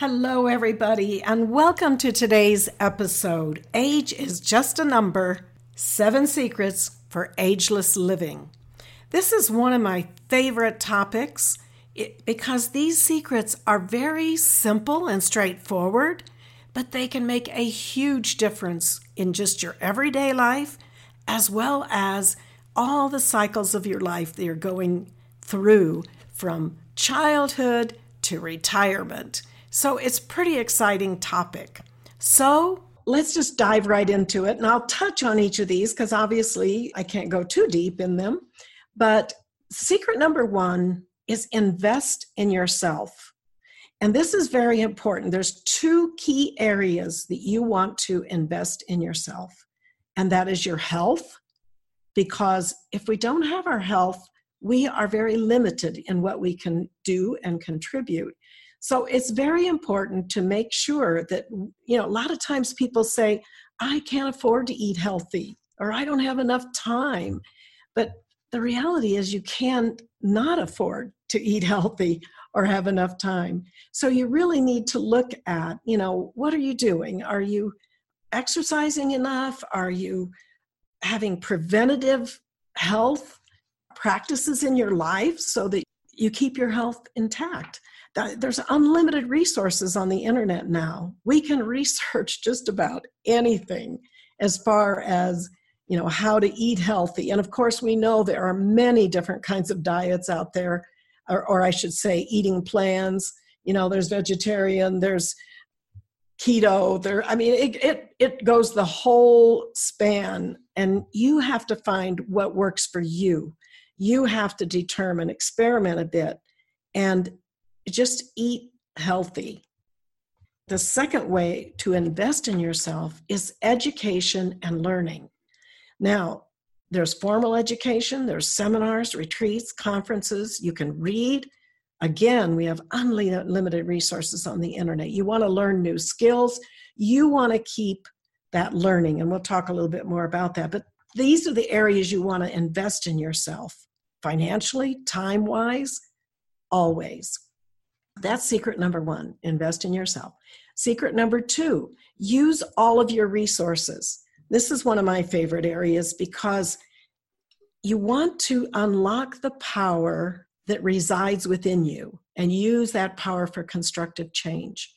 Hello, everybody, and welcome to today's episode. Age is just a number Seven Secrets for Ageless Living. This is one of my favorite topics because these secrets are very simple and straightforward, but they can make a huge difference in just your everyday life as well as all the cycles of your life that you're going through from childhood to retirement. So it's pretty exciting topic. So let's just dive right into it and I'll touch on each of these because obviously I can't go too deep in them. But secret number 1 is invest in yourself. And this is very important. There's two key areas that you want to invest in yourself. And that is your health because if we don't have our health, we are very limited in what we can do and contribute. So it's very important to make sure that, you know, a lot of times people say, I can't afford to eat healthy or I don't have enough time. But the reality is, you can not afford to eat healthy or have enough time. So you really need to look at, you know, what are you doing? Are you exercising enough? Are you having preventative health practices in your life so that you keep your health intact? There's unlimited resources on the internet now. We can research just about anything as far as you know how to eat healthy. And of course we know there are many different kinds of diets out there or, or i should say eating plans. You know there's vegetarian there's keto there i mean it, it it goes the whole span. And you have to find what works for you. You have to determine experiment a bit and just eat healthy. The second way to invest in yourself is education and learning. Now, there's formal education, there's seminars, retreats, conferences. You can read. Again, we have unlimited resources on the internet. You want to learn new skills, you want to keep that learning, and we'll talk a little bit more about that. But these are the areas you want to invest in yourself financially, time wise, always. That's secret number one invest in yourself. Secret number two use all of your resources. This is one of my favorite areas because you want to unlock the power that resides within you and use that power for constructive change.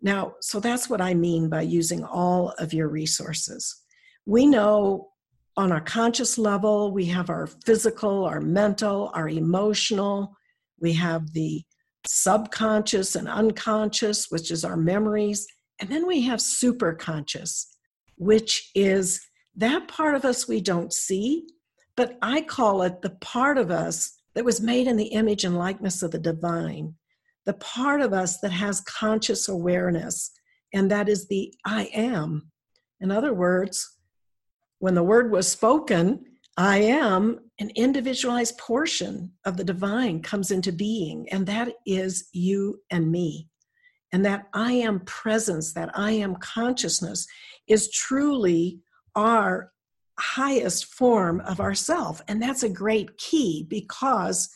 Now, so that's what I mean by using all of your resources. We know on our conscious level, we have our physical, our mental, our emotional, we have the subconscious and unconscious, which is our memories. And then we have superconscious, which is that part of us we don't see, but I call it the part of us that was made in the image and likeness of the divine, the part of us that has conscious awareness, and that is the I am. In other words, when the word was spoken, I am an individualized portion of the divine comes into being, and that is you and me. And that I am presence, that I am consciousness is truly our highest form of ourself. And that's a great key because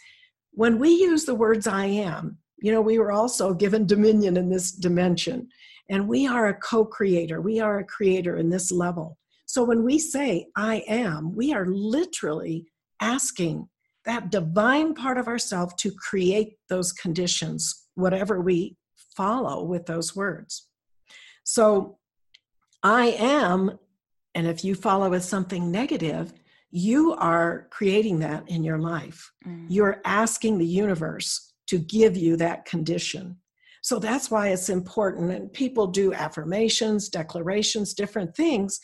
when we use the words I am, you know, we were also given dominion in this dimension, and we are a co creator, we are a creator in this level. So when we say, I am, we are literally asking that divine part of ourselves to create those conditions, whatever we follow with those words. So I am, and if you follow with something negative, you are creating that in your life. Mm. You're asking the universe to give you that condition. So that's why it's important. And people do affirmations, declarations, different things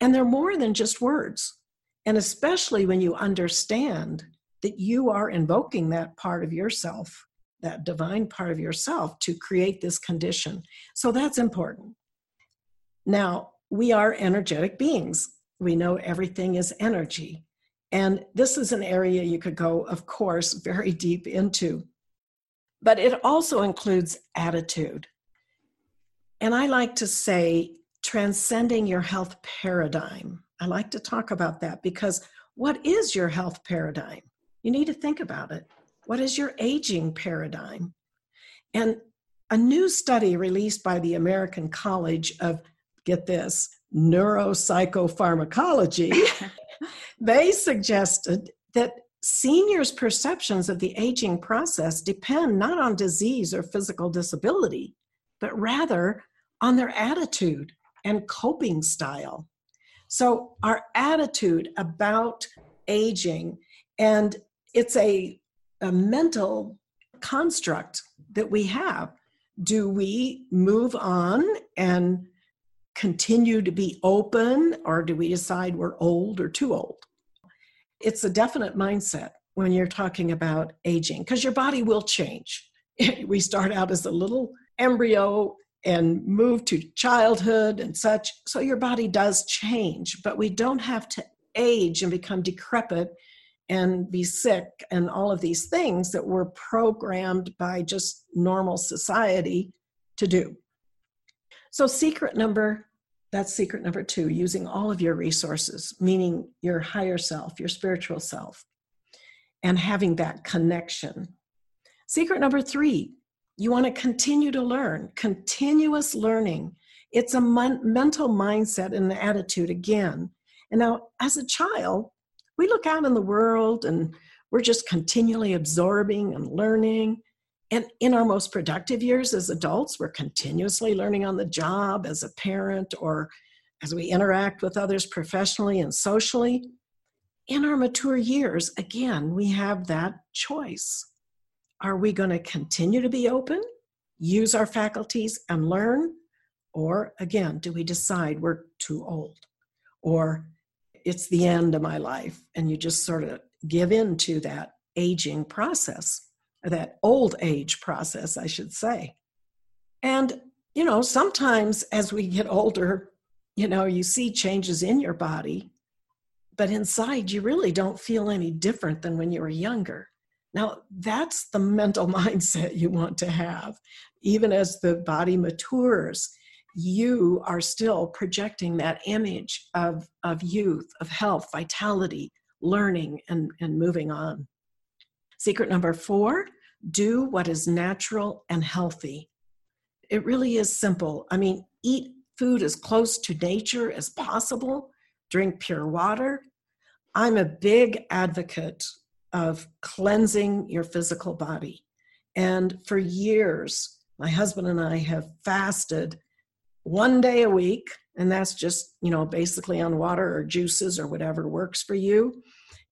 and they're more than just words. And especially when you understand that you are invoking that part of yourself, that divine part of yourself, to create this condition. So that's important. Now, we are energetic beings. We know everything is energy. And this is an area you could go, of course, very deep into. But it also includes attitude. And I like to say transcending your health paradigm. I like to talk about that because what is your health paradigm? You need to think about it. What is your aging paradigm? And a new study released by the American College of, get this, neuropsychopharmacology, they suggested that seniors' perceptions of the aging process depend not on disease or physical disability, but rather on their attitude and coping style. So, our attitude about aging, and it's a, a mental construct that we have. Do we move on and continue to be open, or do we decide we're old or too old? It's a definite mindset when you're talking about aging because your body will change. we start out as a little embryo and move to childhood and such. So your body does change, but we don't have to age and become decrepit and be sick and all of these things that we're programmed by just normal society to do. So, secret number that's secret number two using all of your resources, meaning your higher self, your spiritual self, and having that connection. Secret number three you want to continue to learn, continuous learning. It's a mon- mental mindset and an attitude again. And now, as a child, we look out in the world and we're just continually absorbing and learning. And in our most productive years as adults, we're continuously learning on the job as a parent or as we interact with others professionally and socially. In our mature years, again, we have that choice. Are we going to continue to be open, use our faculties, and learn? Or again, do we decide we're too old? Or it's the end of my life, and you just sort of give in to that aging process, that old age process, I should say. And, you know, sometimes as we get older, you know, you see changes in your body, but inside you really don't feel any different than when you were younger. Now, that's the mental mindset you want to have. Even as the body matures, you are still projecting that image of, of youth, of health, vitality, learning, and, and moving on. Secret number four do what is natural and healthy. It really is simple. I mean, eat food as close to nature as possible, drink pure water. I'm a big advocate of cleansing your physical body. And for years, my husband and I have fasted one day a week, and that's just, you know, basically on water or juices or whatever works for you.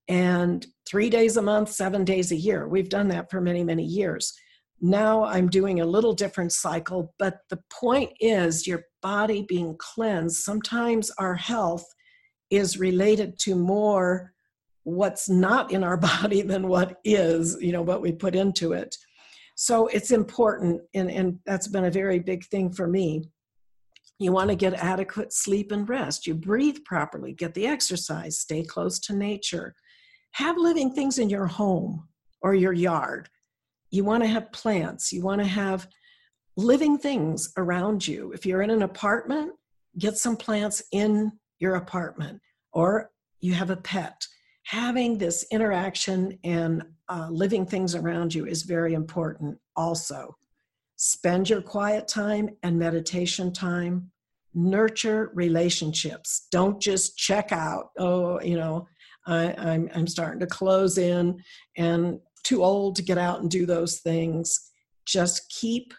And three days a month, seven days a year. We've done that for many, many years. Now I'm doing a little different cycle, but the point is your body being cleansed. Sometimes our health is related to more what's not in our body than what is, you know, what we put into it. So it's important, and, and that's been a very big thing for me. You want to get adequate sleep and rest. You breathe properly, get the exercise, stay close to nature. Have living things in your home or your yard. You want to have plants. You want to have living things around you. If you're in an apartment, get some plants in your apartment, or you have a pet having this interaction and uh, living things around you is very important also. Spend your quiet time and meditation time. Nurture relationships. Don't just check out, oh, you know, I, I'm, I'm starting to close in and too old to get out and do those things. Just keep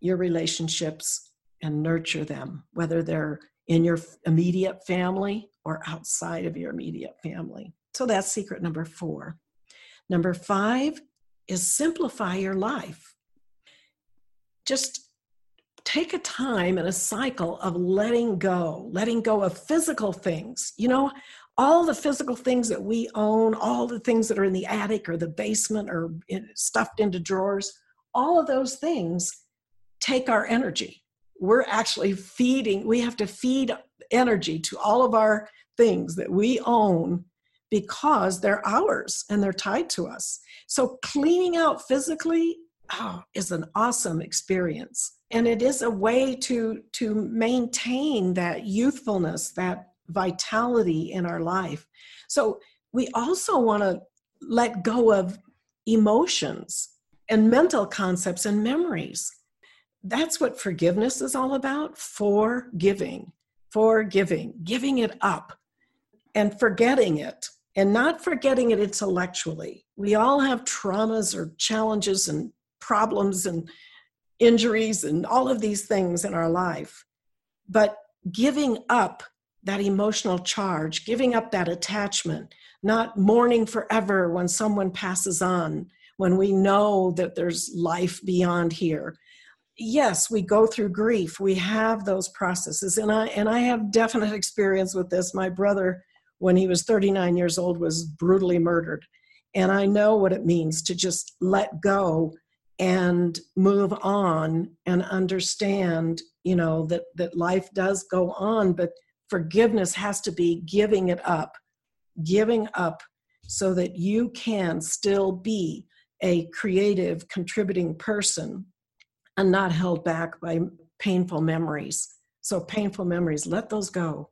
your relationships and nurture them, whether they're in your immediate family or outside of your immediate family. So that's secret number four. Number five is simplify your life. Just take a time and a cycle of letting go, letting go of physical things. You know, all the physical things that we own, all the things that are in the attic or the basement or stuffed into drawers, all of those things take our energy. We're actually feeding, we have to feed energy to all of our things that we own because they're ours and they're tied to us. So cleaning out physically oh, is an awesome experience. And it is a way to to maintain that youthfulness, that vitality in our life. So we also want to let go of emotions and mental concepts and memories. That's what forgiveness is all about forgiving, forgiving, giving it up and forgetting it and not forgetting it intellectually. We all have traumas or challenges and problems and injuries and all of these things in our life. But giving up that emotional charge, giving up that attachment, not mourning forever when someone passes on, when we know that there's life beyond here. Yes, we go through grief. We have those processes. And I and I have definite experience with this. My brother, when he was 39 years old, was brutally murdered. And I know what it means to just let go and move on and understand, you know, that that life does go on, but forgiveness has to be giving it up, giving up so that you can still be a creative, contributing person and not held back by painful memories. So, painful memories, let those go.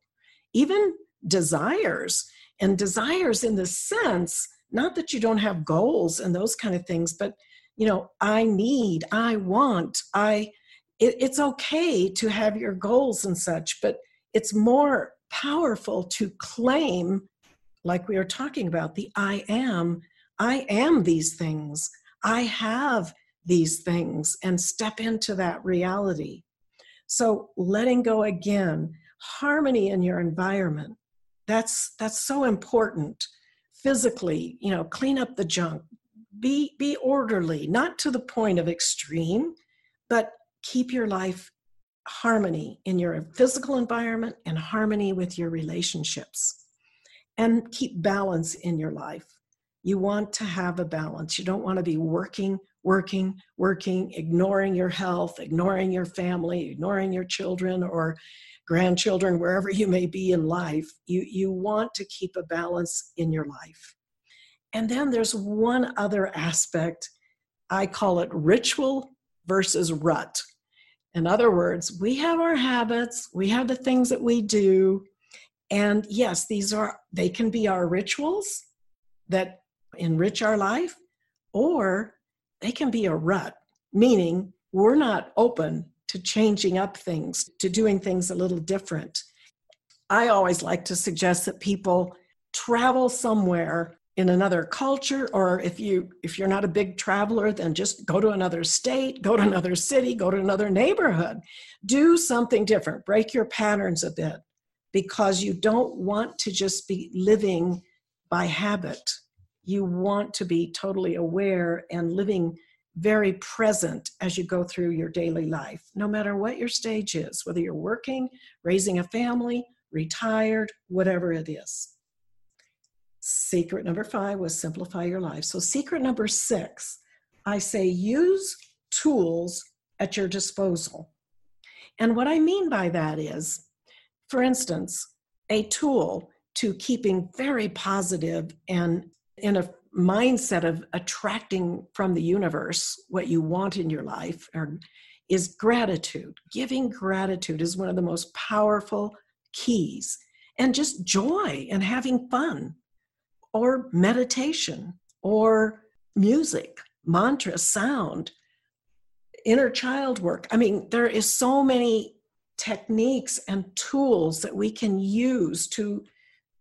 Even desires, and desires in the sense, not that you don't have goals and those kind of things, but you know, I need, I want, I, it, it's okay to have your goals and such, but it's more powerful to claim, like we are talking about, the I am. I am these things. I have these things and step into that reality. So letting go again, harmony in your environment. That's that's so important. Physically, you know, clean up the junk. Be be orderly, not to the point of extreme, but keep your life harmony in your physical environment and harmony with your relationships. And keep balance in your life. You want to have a balance. You don't want to be working, working, working, ignoring your health, ignoring your family, ignoring your children or grandchildren, wherever you may be in life. You, you want to keep a balance in your life. And then there's one other aspect. I call it ritual versus rut. In other words, we have our habits, we have the things that we do. And yes, these are, they can be our rituals that enrich our life, or they can be a rut, meaning we're not open to changing up things, to doing things a little different. I always like to suggest that people travel somewhere in another culture or if you if you're not a big traveler then just go to another state go to another city go to another neighborhood. Do something different. Break your patterns a bit because you don't want to just be living by habit you want to be totally aware and living very present as you go through your daily life no matter what your stage is whether you're working raising a family retired whatever it is Secret number five was simplify your life. So, secret number six, I say use tools at your disposal. And what I mean by that is, for instance, a tool to keeping very positive and in a mindset of attracting from the universe what you want in your life or, is gratitude. Giving gratitude is one of the most powerful keys, and just joy and having fun or meditation or music, mantra, sound, inner child work. I mean, there is so many techniques and tools that we can use to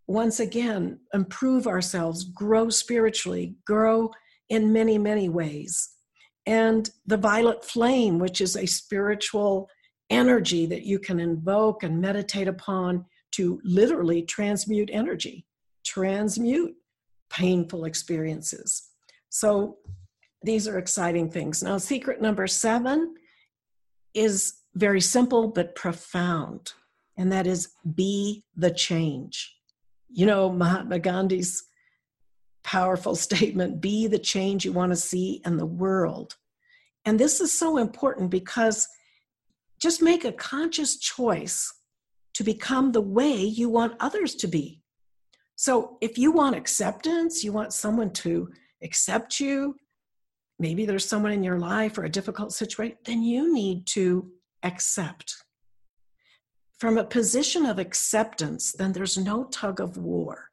once again improve ourselves, grow spiritually, grow in many, many ways. And the violet flame, which is a spiritual energy that you can invoke and meditate upon to literally transmute energy transmute painful experiences. So these are exciting things. Now, secret number seven is very simple but profound, and that is be the change. You know, Mahatma Gandhi's powerful statement be the change you want to see in the world. And this is so important because just make a conscious choice to become the way you want others to be. So if you want acceptance, you want someone to accept you, maybe there's someone in your life or a difficult situation, then you need to accept. From a position of acceptance, then there's no tug of war.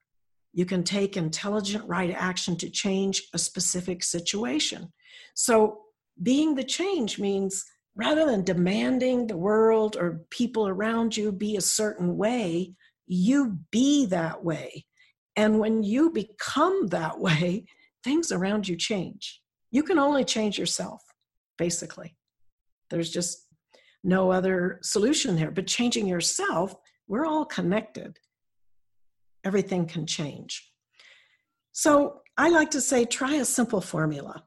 You can take intelligent right action to change a specific situation. So, being the change means rather than demanding the world or people around you be a certain way, you be that way. And when you become that way, things around you change. You can only change yourself, basically. There's just no other solution there. But changing yourself, we're all connected everything can change. So I like to say try a simple formula.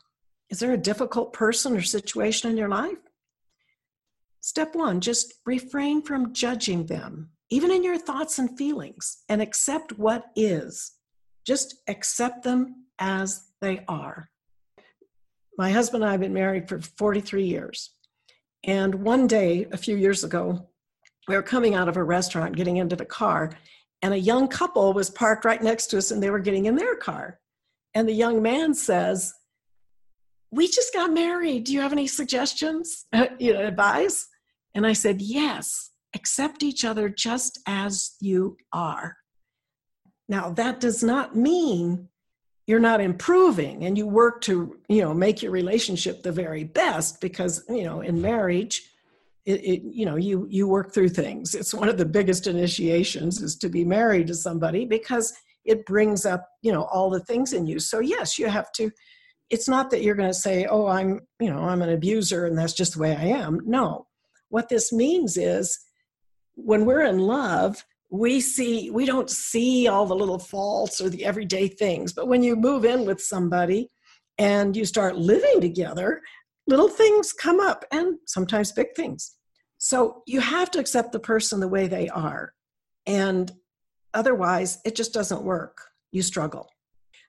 Is there a difficult person or situation in your life? Step one, just refrain from judging them, even in your thoughts and feelings, and accept what is. Just accept them as they are. My husband and I have been married for 43 years. And one day, a few years ago, we were coming out of a restaurant, getting into the car, and a young couple was parked right next to us and they were getting in their car. And the young man says we just got married. Do you have any suggestions uh, you know advice? And i said yes accept each other just as you are. Now that does not mean you're not improving and you work to you know make your relationship the very best because you know in marriage it, it, you know you you work through things. It's one of the biggest initiations is to be married to somebody because it brings up you know all the things in you. So yes you have to it's not that you're going to say oh i'm you know i'm an abuser and that's just the way i am. No. What this means is when we're in love we see we don't see all the little faults or the everyday things but when you move in with somebody and you start living together little things come up and sometimes big things so you have to accept the person the way they are. And otherwise, it just doesn't work. You struggle.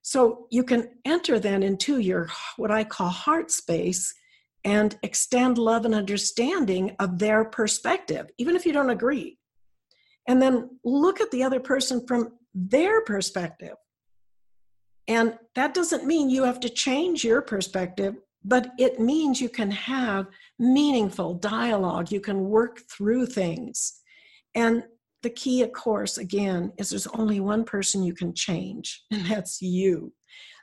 So you can enter then into your what I call heart space and extend love and understanding of their perspective, even if you don't agree. And then look at the other person from their perspective. And that doesn't mean you have to change your perspective but it means you can have meaningful dialogue. You can work through things. And the key, of course, again, is there's only one person you can change, and that's you.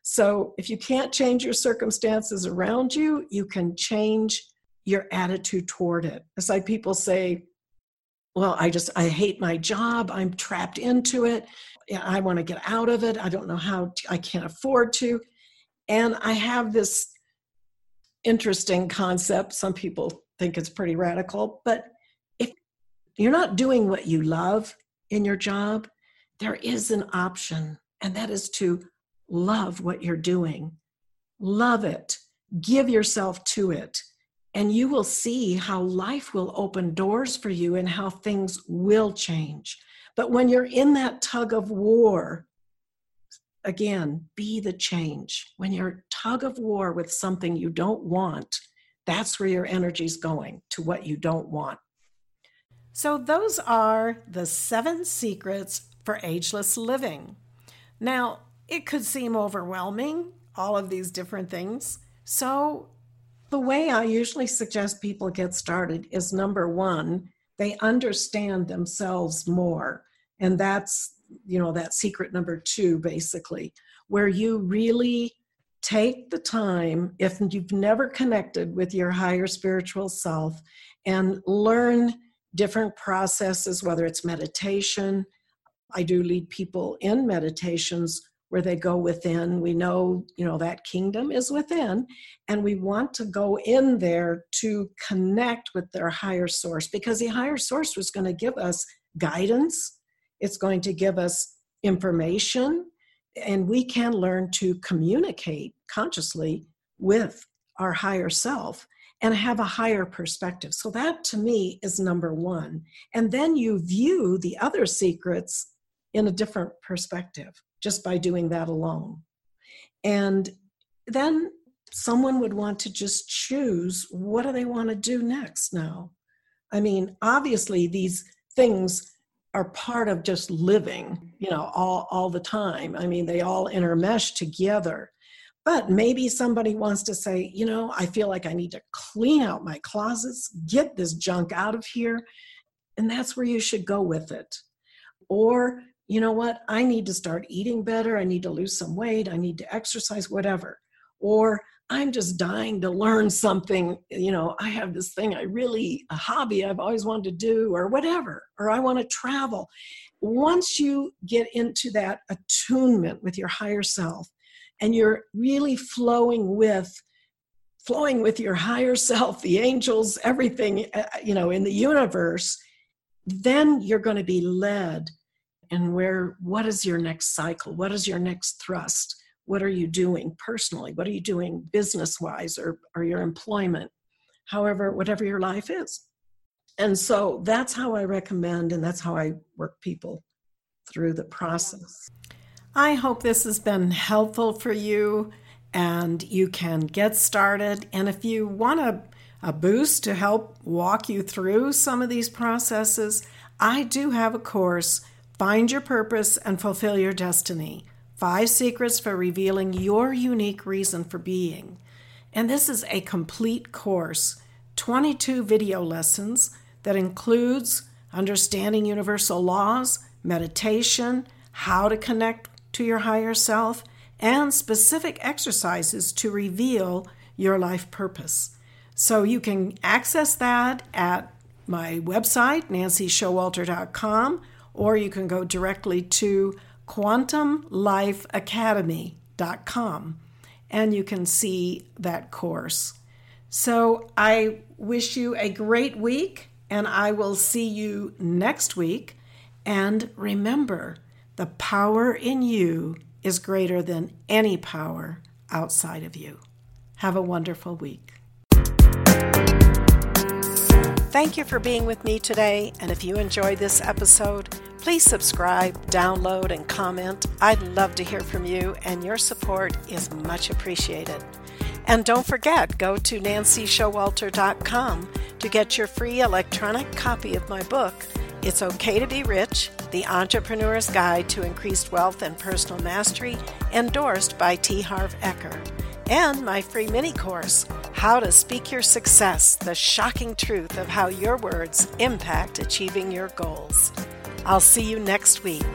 So if you can't change your circumstances around you, you can change your attitude toward it. It's like people say, well, I just, I hate my job. I'm trapped into it. I want to get out of it. I don't know how, to, I can't afford to. And I have this interesting concept. Some people think it's pretty radical, but if you're not doing what you love in your job, there is an option, and that is to love what you're doing. Love it, give yourself to it, and you will see how life will open doors for you and how things will change. But when you're in that tug of war, again, be the change. When you're tug of war with something you don't want, that's where your energy's going to what you don't want. So, those are the seven secrets for ageless living. Now, it could seem overwhelming, all of these different things. So, the way I usually suggest people get started is number one, they understand themselves more. And that's you know that secret number two basically where you really take the time if you've never connected with your higher spiritual self and learn different processes whether it's meditation i do lead people in meditations where they go within we know you know that kingdom is within and we want to go in there to connect with their higher source because the higher source was going to give us guidance it's going to give us information, and we can learn to communicate consciously with our higher self and have a higher perspective. So, that to me is number one. And then you view the other secrets in a different perspective just by doing that alone. And then someone would want to just choose what do they want to do next now. I mean, obviously, these things are part of just living, you know, all, all the time. I mean, they all intermesh together. But maybe somebody wants to say, you know, I feel like I need to clean out my closets, get this junk out of here. And that's where you should go with it. Or, you know what, I need to start eating better. I need to lose some weight. I need to exercise, whatever. Or I'm just dying to learn something. You know, I have this thing I really, a hobby I've always wanted to do, or whatever, or I want to travel. Once you get into that attunement with your higher self and you're really flowing with, flowing with your higher self, the angels, everything, uh, you know, in the universe, then you're going to be led and where what is your next cycle? What is your next thrust? What are you doing personally? What are you doing business wise or, or your employment? However whatever your life is. And so that's how i recommend and that's how i work people through the process. I hope this has been helpful for you and you can get started. And if you want a, a boost to help walk you through some of these processes i do have a course find your purpose and fulfill your destiny Five Secrets for Revealing Your Unique Reason for Being. And this is a complete course, 22 video lessons that includes understanding universal laws, meditation, how to connect to your higher self, and specific exercises to reveal your life purpose. So you can access that at my website, nancyshowalter.com, or you can go directly to quantumlifeacademy.com and you can see that course. So I wish you a great week and I will see you next week. And remember, the power in you is greater than any power outside of you. Have a wonderful week. Thank you for being with me today. And if you enjoyed this episode, Please subscribe, download, and comment. I'd love to hear from you, and your support is much appreciated. And don't forget, go to nancyshowalter.com to get your free electronic copy of my book, It's Okay to Be Rich The Entrepreneur's Guide to Increased Wealth and Personal Mastery, endorsed by T. Harv Eker, and my free mini course, How to Speak Your Success The Shocking Truth of How Your Words Impact Achieving Your Goals. I'll see you next week.